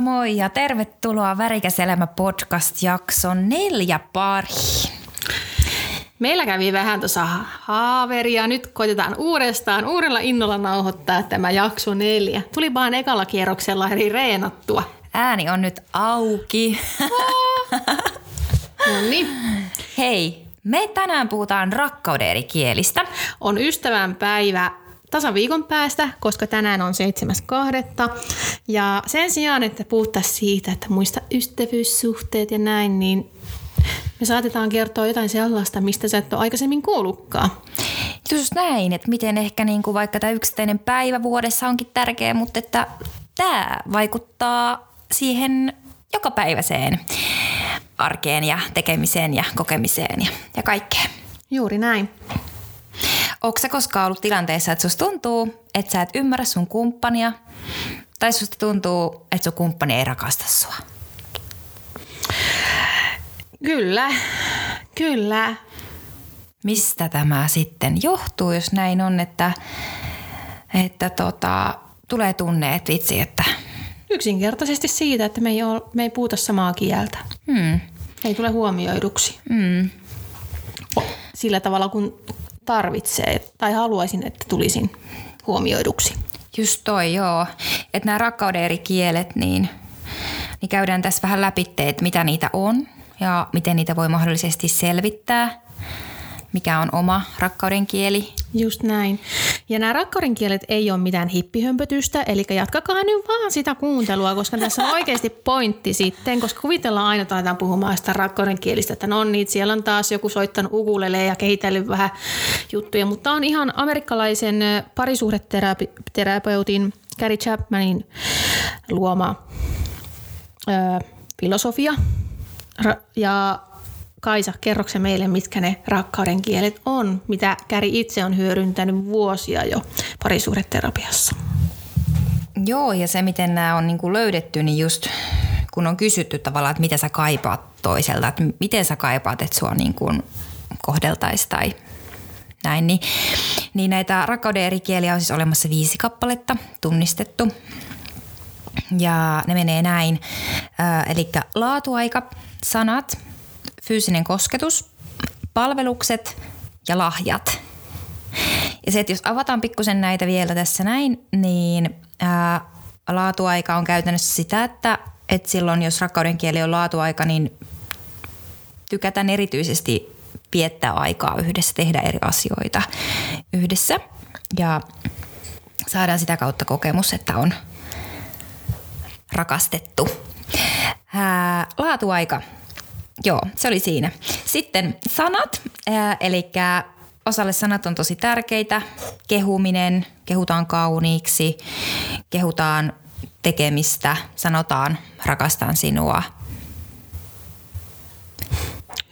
Moikka moi ja tervetuloa Värikäs elämä podcast-jakson neljä pari. Meillä kävi vähän tuossa haaveria. Nyt koitetaan uudestaan uudella innolla nauhoittaa tämä jakso neljä. Tuli vaan ekalla kierroksella eri reenattua. Ääni on nyt auki. No niin. Hei, me tänään puhutaan rakkauden eri kielistä. On ystävän päivä tasan viikon päästä, koska tänään on 7.2. Ja sen sijaan, että puhuttaisiin siitä, että muista ystävyyssuhteet ja näin, niin me saatetaan kertoa jotain sellaista, mistä sä et ole aikaisemmin kuullutkaan. Just näin, että miten ehkä niin kuin vaikka tämä yksittäinen päivä vuodessa onkin tärkeä, mutta että tämä vaikuttaa siihen jokapäiväiseen arkeen ja tekemiseen ja kokemiseen ja, ja kaikkeen. Juuri näin. Onko sä koskaan ollut tilanteessa, että susta tuntuu, että sä et ymmärrä sun kumppania tai susta tuntuu, että sun kumppani ei rakasta sua? Kyllä, kyllä. Mistä tämä sitten johtuu, jos näin on, että, että tota, tulee tunne, että vitsi, että... Yksinkertaisesti siitä, että me ei, ole, me ei puhuta samaa kieltä. Hmm, Ei tule huomioiduksi hmm, sillä tavalla, kun tarvitsee tai haluaisin, että tulisin huomioiduksi. just toi, joo. Että nämä rakkauden eri kielet, niin, niin käydään tässä vähän läpi, että mitä niitä on ja miten niitä voi mahdollisesti selvittää. Mikä on oma rakkauden kieli. Just näin. Ja nämä rakkauden kielet ei ole mitään hippihömpötystä, eli jatkakaa nyt vaan sitä kuuntelua, koska tässä on oikeasti pointti sitten, koska kuvitellaan aina, että aletaan puhumaan sitä rakkauden kielistä, että no niin, siellä on taas joku soittanut ukulele ja kehitellyt vähän juttuja, mutta on ihan amerikkalaisen parisuhdeterapeutin Gary Chapmanin luoma ö, filosofia. Ja Kaisa, kerrokse meille, mitkä ne rakkauden kielet on, mitä Käri itse on hyödyntänyt vuosia jo parisuhdeterapiassa. Joo, ja se miten nämä on niinku löydetty, niin just kun on kysytty tavallaan, että mitä sä kaipaat toiselta, että miten sä kaipaat, että sua niinku kohdeltaisiin tai näin, niin, niin näitä rakkauden eri kieliä on siis olemassa viisi kappaletta tunnistettu. Ja ne menee näin, eli laatuaika, sanat, fyysinen kosketus, palvelukset ja lahjat. Ja se, että jos avataan pikkusen näitä vielä tässä näin, niin ää, laatuaika on käytännössä sitä, että, että silloin jos rakkauden kieli on laatuaika, niin tykätään erityisesti viettää aikaa yhdessä, tehdä eri asioita yhdessä. Ja saadaan sitä kautta kokemus, että on rakastettu. Ää, laatuaika. Joo, se oli siinä. Sitten sanat, ää, eli osalle sanat on tosi tärkeitä. Kehuminen, kehutaan kauniiksi, kehutaan tekemistä, sanotaan rakastan sinua.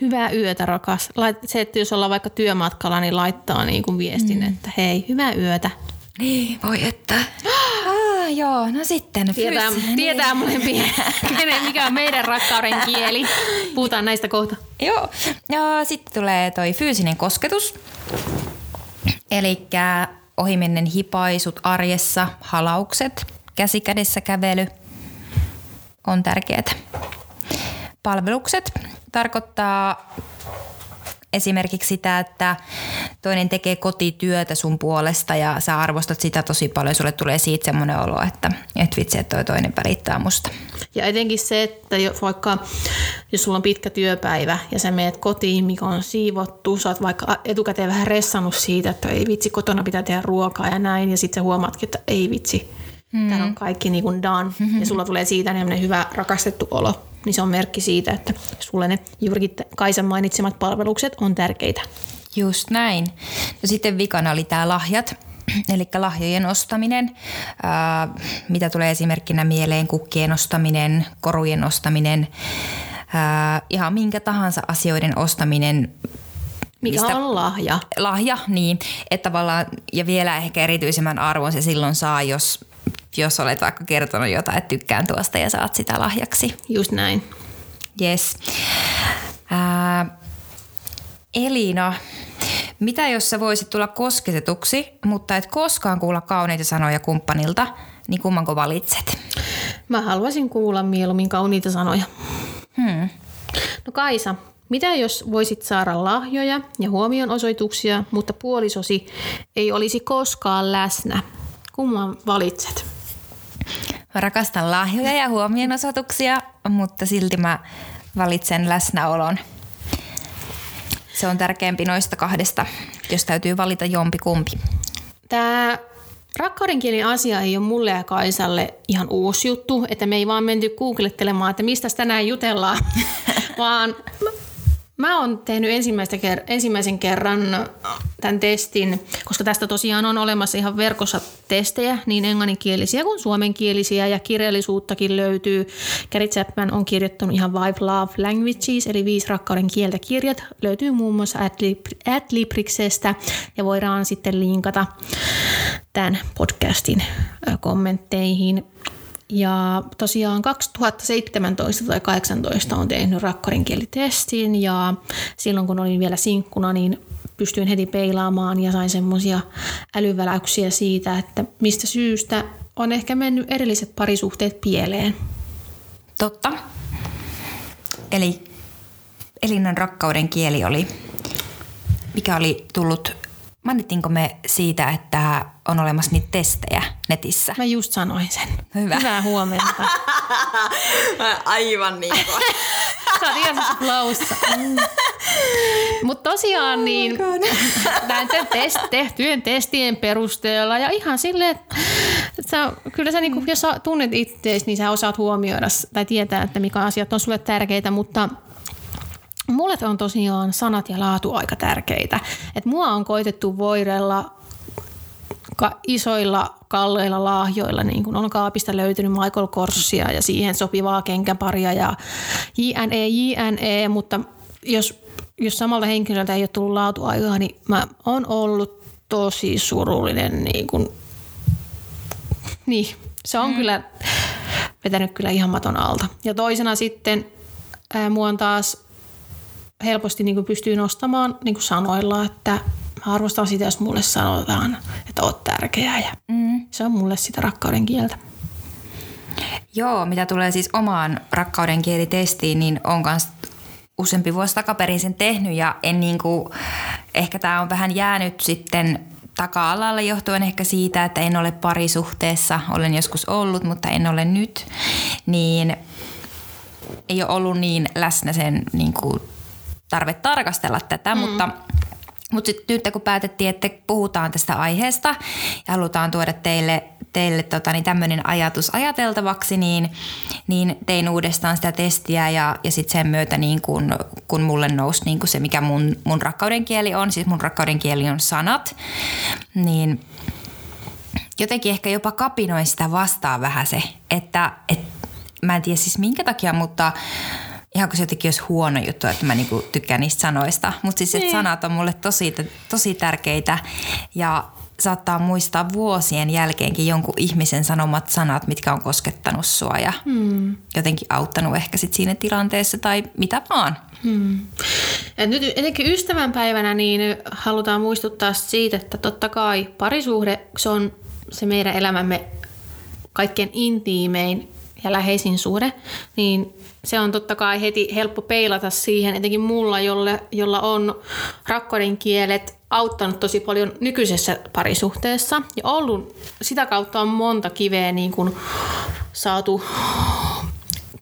Hyvää yötä, rakas. Se, että jos ollaan vaikka työmatkalla, niin laittaa niin kuin viestin, mm. että hei, hyvää yötä. Niin, voi että. Ah, joo, no sitten. Tietää, fyysinen- tietää molempia, kenen, mikä on meidän rakkauden kieli. Puhutaan näistä kohta. Joo, ja sitten tulee toi fyysinen kosketus. Eli ohimennen hipaisut arjessa, halaukset, käsikädessä kävely on tärkeää. Palvelukset tarkoittaa esimerkiksi sitä, että toinen tekee kotityötä sun puolesta ja sä arvostat sitä tosi paljon. Sulle tulee siitä semmoinen olo, että et vitsi, että toi toinen välittää musta. Ja etenkin se, että vaikka jos sulla on pitkä työpäivä ja sä meet kotiin, mikä on siivottu, sä oot vaikka etukäteen vähän ressannut siitä, että ei vitsi, kotona pitää tehdä ruokaa ja näin, ja sitten sä huomaatkin, että ei vitsi, mm. täällä on kaikki niin kuin done, ja sulla tulee siitä semmoinen hyvä rakastettu olo, niin se on merkki siitä, että sulle ne juurikin Kaisan mainitsemat palvelukset on tärkeitä. Just näin. No sitten vikana oli tämä lahjat, eli lahjojen ostaminen, ää, mitä tulee esimerkkinä mieleen, kukkien ostaminen, korujen ostaminen, ää, ihan minkä tahansa asioiden ostaminen, Mikä Mistä- on lahja? lahja, niin, että tavallaan, ja vielä ehkä erityisemmän arvon se silloin saa, jos, jos olet vaikka kertonut jotain, että tykkään tuosta ja saat sitä lahjaksi. Just näin. Yes. Ää, Elina, mitä jos sä voisit tulla kosketetuksi, mutta et koskaan kuulla kauneita sanoja kumppanilta, niin kummanko valitset? Mä haluaisin kuulla mieluummin kauniita sanoja. Hmm. No Kaisa, mitä jos voisit saada lahjoja ja huomionosoituksia, mutta puolisosi ei olisi koskaan läsnä? Kumman valitset? Mä rakastan lahjoja ja huomionosoituksia, mutta silti mä valitsen läsnäolon. Se on tärkeämpi noista kahdesta, jos täytyy valita jompi kumpi. Tämä rakkaudenkielin asia ei ole mulle ja Kaisalle ihan uusi juttu, että me ei vaan menty googlettelemaan, että mistä tänään jutellaan, vaan Mä oon tehnyt ensimmäistä ker- ensimmäisen kerran tämän testin, koska tästä tosiaan on olemassa ihan verkossa testejä, niin englanninkielisiä kuin suomenkielisiä ja kirjallisuuttakin löytyy. Gary Chapman on kirjoittanut ihan Five Love Languages, eli viisi rakkauden kieltä kirjat. Löytyy muun muassa Adlibriksestä ja voidaan sitten linkata tämän podcastin kommentteihin. Ja tosiaan 2017 tai 2018 on tehnyt rakkarinkielitestin ja silloin kun olin vielä sinkkuna, niin pystyin heti peilaamaan ja sain semmoisia älyväläyksiä siitä, että mistä syystä on ehkä mennyt erilliset parisuhteet pieleen. Totta. Eli Elinan rakkauden kieli oli, mikä oli tullut Mainittiinko me siitä, että on olemassa niitä testejä netissä? Mä just sanoin sen. Hyvä. Hyvää huomenta. Aivan niin kuin. Sä oot ihan siis flowssa. Mm. Mutta tosiaan niin oh näiden test, tehtyjen testien perusteella ja ihan silleen, että sä, kyllä sä, niinku, jos sä tunnet itseäsi, niin sä osaat huomioida tai tietää, että mikä asiat on sulle tärkeitä, mutta – Mulle on tosiaan sanat ja laatu aika tärkeitä. Et mua on koitettu voidella ka- isoilla kalleilla lahjoilla, niin on kaapista löytynyt Michael Korsia ja siihen sopivaa kenkäparia ja JNE, JNE, mutta jos, jos samalta henkilöltä ei ole tullut laatuaikaa, niin mä oon ollut tosi surullinen. Niin, kun, niin se on mm. kyllä vetänyt kyllä ihan maton alta. Ja toisena sitten ää, mua on taas helposti niin kuin pystyy nostamaan niin kuin sanoilla, että mä arvostan sitä, jos mulle sanotaan, että oot tärkeä ja mm. se on mulle sitä rakkauden kieltä. Joo, mitä tulee siis omaan rakkauden kielitestiin, niin on myös useampi vuosi takaperin sen tehnyt ja en niin kuin, ehkä tämä on vähän jäänyt sitten taka-alalle johtuen ehkä siitä, että en ole parisuhteessa, olen joskus ollut, mutta en ole nyt, niin ei ole ollut niin läsnä sen niin kuin tarve tarkastella tätä, mm. mutta mutta sitten nyt kun päätettiin, että puhutaan tästä aiheesta ja halutaan tuoda teille, teille tota, niin tämmöinen ajatus ajateltavaksi, niin, niin tein uudestaan sitä testiä ja, ja sitten sen myötä niin kun, kun mulle nousi niin kun se, mikä mun, mun rakkauden kieli on, siis mun rakkauden kieli on sanat, niin jotenkin ehkä jopa kapinoin sitä vastaan vähän se, että et, mä en tiedä siis minkä takia, mutta ihan kuin se jotenkin olisi huono juttu, että mä niinku tykkään niistä sanoista. Mutta siis, niin. sanat on mulle tosi, tosi tärkeitä ja saattaa muistaa vuosien jälkeenkin jonkun ihmisen sanomat sanat, mitkä on koskettanut sua ja hmm. jotenkin auttanut ehkä sit siinä tilanteessa tai mitä vaan. Hmm. Et nyt etenkin ystävänpäivänä niin halutaan muistuttaa siitä, että totta kai parisuhde se on se meidän elämämme kaikkein intiimein ja läheisin suhde, niin se on totta kai heti helppo peilata siihen, etenkin mulla, jolle, jolla on rakkauden kielet auttanut tosi paljon nykyisessä parisuhteessa. Ja ollut sitä kautta on monta kiveä niin kuin saatu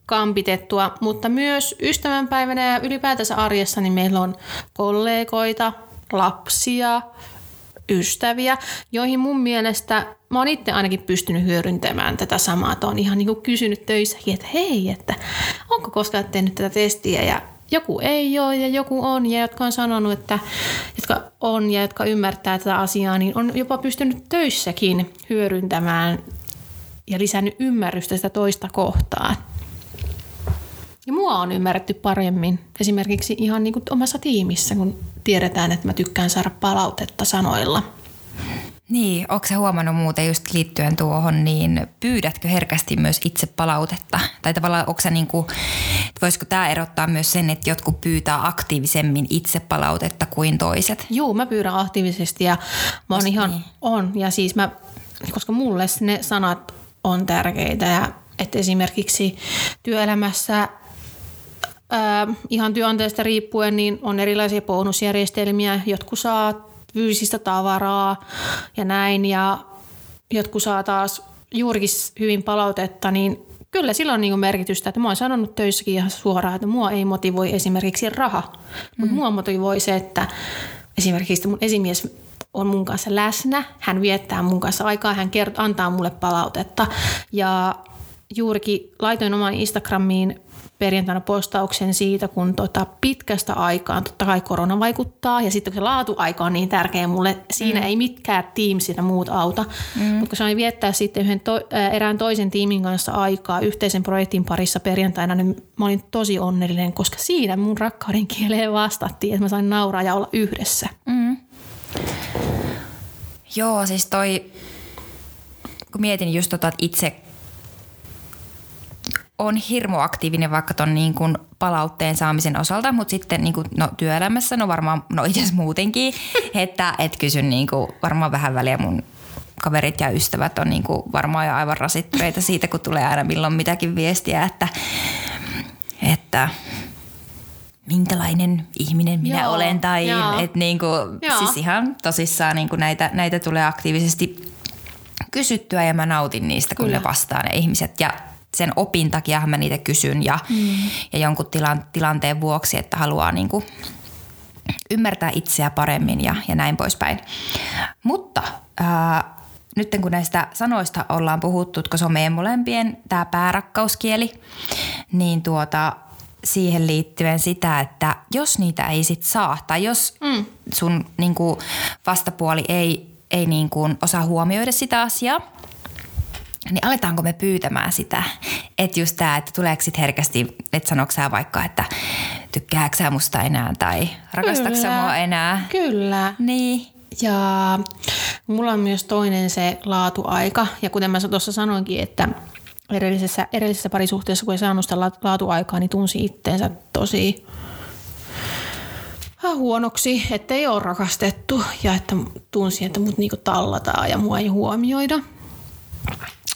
kampitettua, mutta myös ystävänpäivänä ja ylipäätänsä arjessa niin meillä on kollegoita, lapsia, ystäviä, joihin mun mielestä mä oon itse ainakin pystynyt hyödyntämään tätä samaa. Että on ihan niin kuin kysynyt töissäkin, että hei, että onko koskaan tehnyt tätä testiä ja joku ei ole ja joku on ja jotka on sanonut, että jotka on ja jotka ymmärtää tätä asiaa, niin on jopa pystynyt töissäkin hyödyntämään ja lisännyt ymmärrystä sitä toista kohtaan. Ja mua on ymmärretty paremmin esimerkiksi ihan niin kuin omassa tiimissä, kun tiedetään, että mä tykkään saada palautetta sanoilla. Niin, onko sä huomannut muuten just liittyen tuohon, niin pyydätkö herkästi myös itse palautetta? Tai tavallaan onko sä niin kuin, voisiko tämä erottaa myös sen, että jotkut pyytää aktiivisemmin itse palautetta kuin toiset? Joo, mä pyydän aktiivisesti ja mä oon ihan, niin? on. Ja siis mä, koska mulle ne sanat on tärkeitä ja että esimerkiksi työelämässä ää, ihan työnantajasta riippuen niin on erilaisia bonusjärjestelmiä. Jotkut saa fyysistä tavaraa ja näin ja jotkut saa taas juurikin hyvin palautetta, niin kyllä sillä on niin merkitystä, että mä oon sanonut töissäkin ihan suoraan, että mua ei motivoi esimerkiksi raha, mm. mutta mua motivoi se, että esimerkiksi mun esimies on mun kanssa läsnä, hän viettää mun kanssa aikaa, hän kert- antaa mulle palautetta ja juurikin laitoin oman Instagramiin perjantaina postauksen siitä, kun tota pitkästä aikaan, totta kai korona vaikuttaa ja sitten kun se laatuaika on niin tärkeä mulle, siinä mm. ei mitkään Teams ja muut auta, mm. mutta kun sain viettää sitten yhden to, ää, erään toisen tiimin kanssa aikaa yhteisen projektin parissa perjantaina, niin mä olin tosi onnellinen, koska siinä mun rakkauden kieleen vastattiin, että mä sain nauraa ja olla yhdessä. Mm. Joo, siis toi, kun mietin just tota, että itse on hirmu aktiivinen vaikka ton niin kuin palautteen saamisen osalta, mutta sitten niin kuin, no, työelämässä, no varmaan, no itse muutenkin, että et kysyn niin kuin, varmaan vähän väliä mun kaverit ja ystävät on niin kuin varmaan jo aivan rasittuneita siitä, kun tulee aina milloin mitäkin viestiä, että, että minkälainen ihminen minä joo, olen tai et niin kuin, siis ihan tosissaan niin kuin näitä, näitä tulee aktiivisesti kysyttyä ja mä nautin niistä, kun Kyllä. ne vastaa ne ihmiset. Ja sen opin takia mä niitä kysyn ja, mm. ja jonkun tilan, tilanteen vuoksi, että haluaa niin kuin ymmärtää itseä paremmin ja, ja näin poispäin. Mutta ää, nyt kun näistä sanoista ollaan puhuttu, koska se on meidän molempien tämä päärakkauskieli, niin tuota, siihen liittyen sitä, että jos niitä ei sit saa tai jos mm. sun niin kuin, vastapuoli ei, ei niin kuin, osaa huomioida sitä asiaa, niin aletaanko me pyytämään sitä? Että just tämä, että tuleeko sitten herkästi, että sanoiko sä vaikka, että tykkääkö sä musta enää tai rakastatko sä mua enää? Kyllä. Niin. Ja mulla on myös toinen se laatuaika. Ja kuten mä tuossa sanoinkin, että edellisessä, edellisessä parisuhteessa, kun ei saanut sitä laatuaikaa, niin tunsi itteensä tosi huonoksi, että ei ole rakastettu ja että tunsi, että mut niinku tallataan ja mua ei huomioida.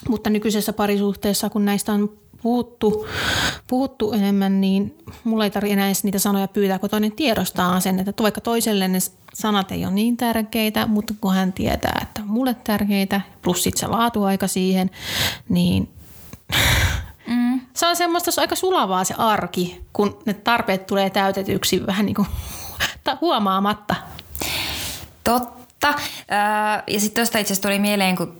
Mutta nykyisessä parisuhteessa, kun näistä on puhuttu, puhuttu enemmän, niin mulla ei tarvitse enää edes niitä sanoja pyytää, kun toinen tiedostaa sen, että vaikka toiselle ne sanat ei ole niin tärkeitä, mutta kun hän tietää, että mulle tärkeitä, plus sitten se laatuaika siihen, niin mm. se on semmoista se on aika sulavaa se arki, kun ne tarpeet tulee täytetyksi vähän niin kuin huomaamatta. Totta. Ja sitten tuosta itse asiassa tuli mieleen, kun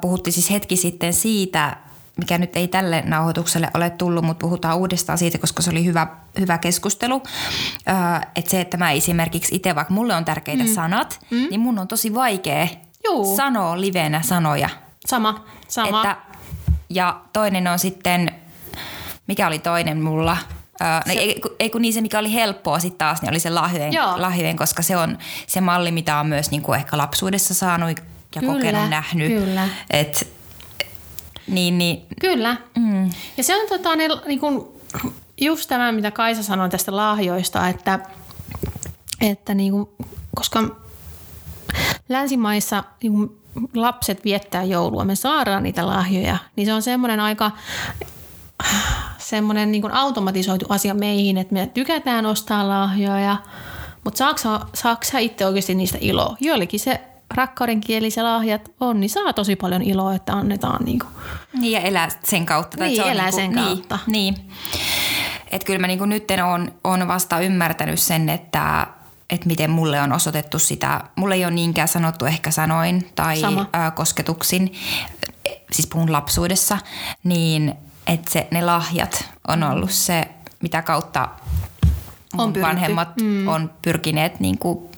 puhuttiin siis hetki sitten siitä, mikä nyt ei tälle nauhoitukselle ole tullut, mutta puhutaan uudestaan siitä, koska se oli hyvä, hyvä keskustelu. Että se, että mä esimerkiksi itse, vaikka mulle on tärkeitä mm. sanat, mm. niin mun on tosi vaikea Juu. sanoa livenä sanoja. Sama, sama. Että, ja toinen on sitten, mikä oli toinen mulla? Uh, se, ei, ei kun niin se, mikä oli helppoa sitten taas, niin oli se lahjojen, lahjojen, koska se on se malli, mitä on myös niin kuin ehkä lapsuudessa saanut ja kyllä, kokenut, nähnyt. Kyllä. Et, niin, niin. Kyllä. Mm. Ja se on tota, ne, niin kun, just tämä, mitä Kaisa sanoi tästä lahjoista, että, että niin kun, koska länsimaissa niin kun lapset viettää joulua, me saadaan niitä lahjoja, niin se on semmoinen aika semmoinen niin automatisoitu asia meihin, että me tykätään ostaa lahjoja, mutta saako, sä itse oikeasti niistä iloa? Joillekin se rakkauden kielisiä lahjat on, niin saa tosi paljon iloa, että annetaan. Niin, kuin. niin ja elää sen kautta. Niin, se elää niin kuin, sen niin, kautta. Niin. Et kyllä mä niin kuin nyt on, on vasta ymmärtänyt sen, että että miten mulle on osoitettu sitä. Mulle ei ole niinkään sanottu ehkä sanoin tai. Ö, kosketuksin, siis puhun lapsuudessa, niin että se, ne lahjat on ollut se, mitä kautta on vanhemmat mm. on pyrkineet niin kuin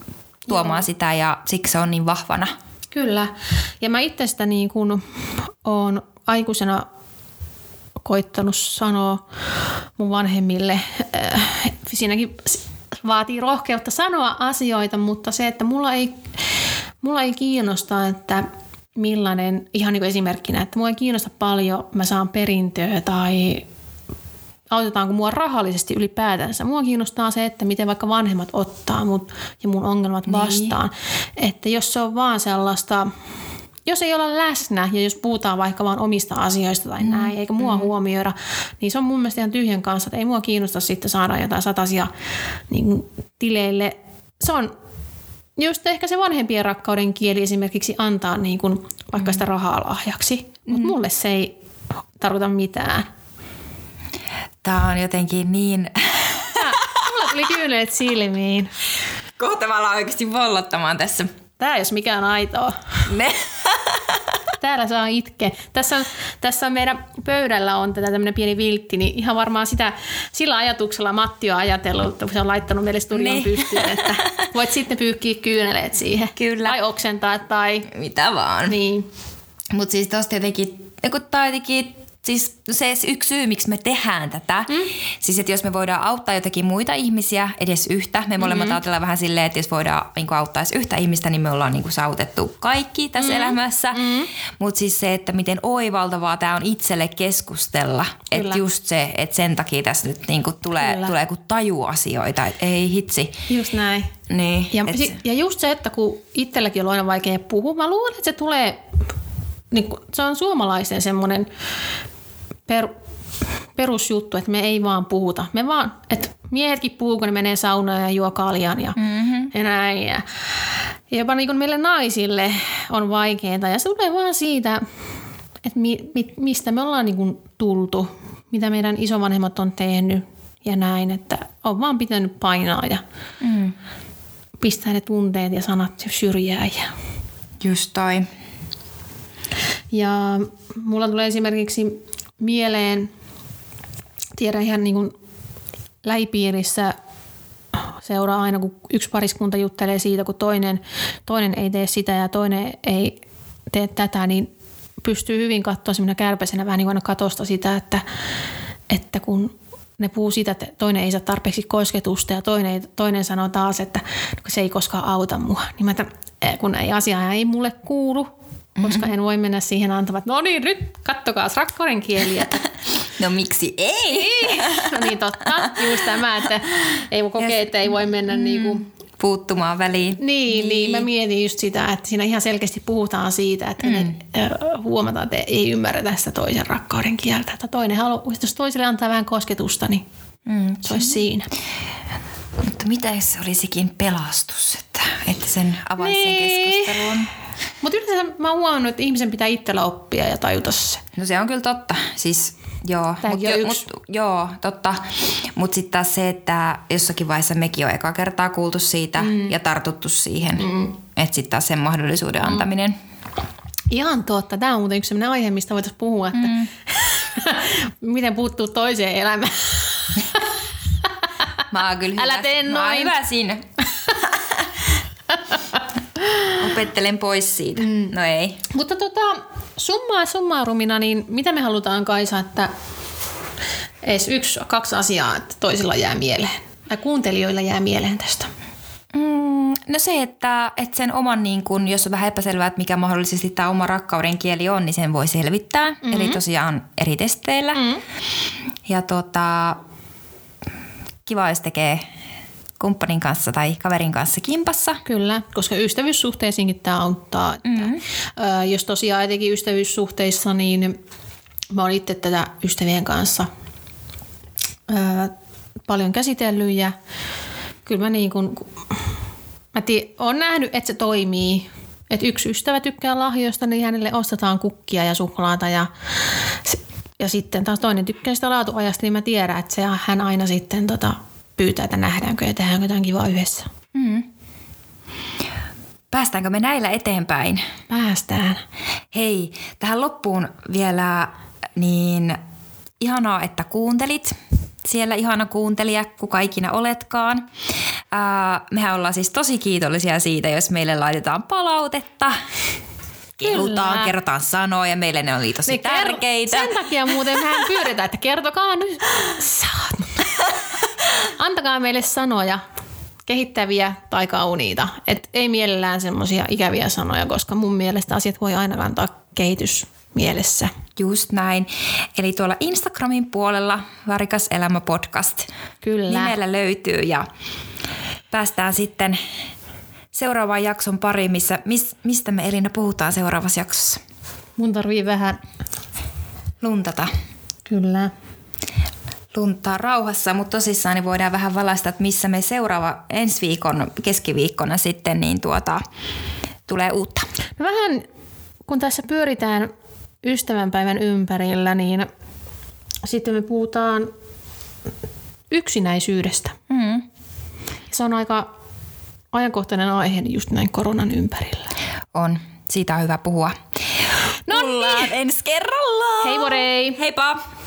tuomaan Joo. sitä ja siksi se on niin vahvana. Kyllä. Ja mä itse sitä niin kuin olen aikuisena koittanut sanoa mun vanhemmille. Äh, siinäkin vaatii rohkeutta sanoa asioita, mutta se, että mulla ei, mulla ei kiinnosta, että millainen, ihan niin kuin esimerkkinä, että mua ei kiinnosta paljon, mä saan perintöä tai autetaanko mua rahallisesti ylipäätänsä. Mua kiinnostaa se, että miten vaikka vanhemmat ottaa mut ja mun ongelmat niin. vastaan. Että jos se on vaan sellaista jos ei olla läsnä ja jos puhutaan vaikka vaan omista asioista tai mm. näin, eikä mua mm. huomioida, niin se on mun mielestä ihan tyhjän kanssa, että ei mua kiinnosta sitten saada jotain satasia niin tileille. Se on just ehkä se vanhempien rakkauden kieli esimerkiksi antaa niin kuin vaikka sitä rahaa lahjaksi, mutta mm. mulle se ei tarkoita mitään. Tämä on jotenkin niin... Mulla tuli kyyneet silmiin. Kohta mä alan oikeasti vallottamaan tässä. Tää jos mikään aitoa. Ne. Täällä saa itke. Tässä on, tässä on meidän pöydällä on tätä tämmöinen pieni viltti, niin ihan varmaan sitä, sillä ajatuksella Matti on ajatellut, kun se on laittanut meille studion niin. pystyyn, että voit sitten pyykkiä kyyneleet siihen. Kyllä. Tai oksentaa tai... Mitä vaan. Niin. Mutta siis tosta jotenkin, kun tää jotenkin Siis se yksi syy, miksi me tehdään tätä, mm. siis että jos me voidaan auttaa jotakin muita ihmisiä edes yhtä, me molemmat mm-hmm. ajatellaan vähän silleen, että jos voidaan niin auttaa edes yhtä ihmistä, niin me ollaan niin kuin saavutettu kaikki tässä mm-hmm. elämässä. Mm-hmm. Mutta siis se, että miten oivaltavaa tämä on itselle keskustella, että just se, että sen takia tässä nyt niin kuin tulee, tulee kun taju asioita, että ei hitsi. Just näin. Niin, ja, et... ja just se, että kun itselläkin on aina vaikea puhua, mä luulen, että se tulee niin kuin, se on suomalaisten semmoinen per, perusjuttu, että me ei vaan puhuta. Me vaan, että miehetkin puhuu, kun ne menee saunaan ja juo kaljan ja, mm-hmm. ja näin. Ja, ja jopa niin kuin meille naisille on vaikeaa. Ja se tulee vaan siitä, että mi, mi, mistä me ollaan niin kuin tultu, mitä meidän isovanhemmat on tehnyt ja näin. Että on vaan pitänyt painaa ja mm. pistää ne tunteet ja sanat syrjään. Ja... Just toi. Ja mulla tulee esimerkiksi mieleen, tiedän ihan niin kuin lähipiirissä seuraa aina, kun yksi pariskunta juttelee siitä, kun toinen, toinen ei tee sitä ja toinen ei tee tätä, niin pystyy hyvin katsoa semmoinen kärpäisenä vähän niin kuin katosta sitä, että, että kun ne puhuu siitä, että toinen ei saa tarpeeksi kosketusta ja toinen, toinen sanoo taas, että se ei koskaan auta mua. Niin mä että kun ei asia ei mulle kuulu, koska mm-hmm. en voi mennä siihen antamaan, no niin, nyt kattokaa rakkauden kieliä. no miksi ei? no niin totta, just tämä, että ei voi kokea, että ei voi mennä mm. niinku puuttumaan väliin. Niin, niin, niin, mä mietin just sitä, että siinä ihan selkeästi puhutaan siitä, että mm. ne, huomataan, että ei ymmärretä sitä toisen rakkauden kieltä. Että toinen haluaa, jos toiselle antaa vähän kosketusta, niin mm. se olisi siinä. Mutta mitä jos se olisikin pelastus, että, että sen avaisi niin. sen keskusteluun? Mutta yleensä mä oon huomannut, että ihmisen pitää itsellä oppia ja tajuta se. No se on kyllä totta. Siis Joo, mut, jo, mut, joo, totta. Mutta sitten taas se, että jossakin vaiheessa mekin on eka kertaa kuultu siitä mm. ja tartuttu siihen. Mm. Että sitten taas sen mahdollisuuden mm. antaminen. Ihan totta. Tämä on muuten yksi sellainen aihe, mistä voitaisiin puhua, että mm. miten puuttuu toiseen elämään. Mä oon kyllä Älä hyvä, tee noin. Mä oon hyvä siinä. Opettelen pois siitä. Mm. No ei. Mutta tota, summaa summarumina, niin mitä me halutaan Kaisa, että edes yksi, kaksi asiaa, että toisilla jää mieleen. Tai kuuntelijoilla jää mieleen tästä. Mm, no se, että, että sen oman, niin kun, jos on vähän epäselvää, että mikä mahdollisesti tämä oma rakkauden kieli on, niin sen voi selvittää. Mm-hmm. Eli tosiaan eri testeillä. Mm-hmm. Ja tota, kiva, jos tekee kumppanin kanssa tai kaverin kanssa kimpassa. Kyllä, koska ystävyyssuhteisiinkin tämä auttaa. Että, mm-hmm. ö, jos tosiaan etenkin ystävyyssuhteissa, niin mä oon itse tätä ystävien kanssa ö, paljon käsitellyt ja kyllä mä niin kuin, mä tii, oon nähnyt, että se toimii. Että yksi ystävä tykkää lahjoista, niin hänelle ostetaan kukkia ja suklaata ja ja sitten taas toinen tykkää sitä laatuajasta, niin mä tiedän, että se hän aina sitten tota, pyytää, että nähdäänkö ja tehdäänkö jotain kivaa yhdessä. Mm. Päästäänkö me näillä eteenpäin? Päästään. Hei, tähän loppuun vielä niin ihanaa, että kuuntelit. Siellä ihana kuuntelija, kuka ikinä oletkaan. Ää, mehän ollaan siis tosi kiitollisia siitä, jos meille laitetaan palautetta kehutaan, kerrotaan sanoja, meille ne on tosi ne tärkeitä. Kerro, sen takia muuten mehän pyydetään, että kertokaa nyt. Saat. Antakaa meille sanoja, kehittäviä tai kauniita. Et ei mielellään semmoisia ikäviä sanoja, koska mun mielestä asiat voi aina kantaa kehitys mielessä. Just näin. Eli tuolla Instagramin puolella Varikas elämä podcast Kyllä. nimellä löytyy ja päästään sitten seuraavan jakson pari, missä, mis, mistä me Elina puhutaan seuraavassa jaksossa. Mun tarvii vähän, Luntata. kyllä. Luntaa rauhassa, mutta tosissaan niin voidaan vähän valaista, että missä me seuraava ensi viikon keskiviikkona sitten niin tuota, tulee uutta. No vähän, kun tässä pyöritään ystävänpäivän ympärillä, niin sitten me puhutaan yksinäisyydestä. Mm. Se on aika ajankohtainen aihe just näin koronan ympärillä. On. Siitä on hyvä puhua. No niin. ensi kerralla. Hei morei! Heippa!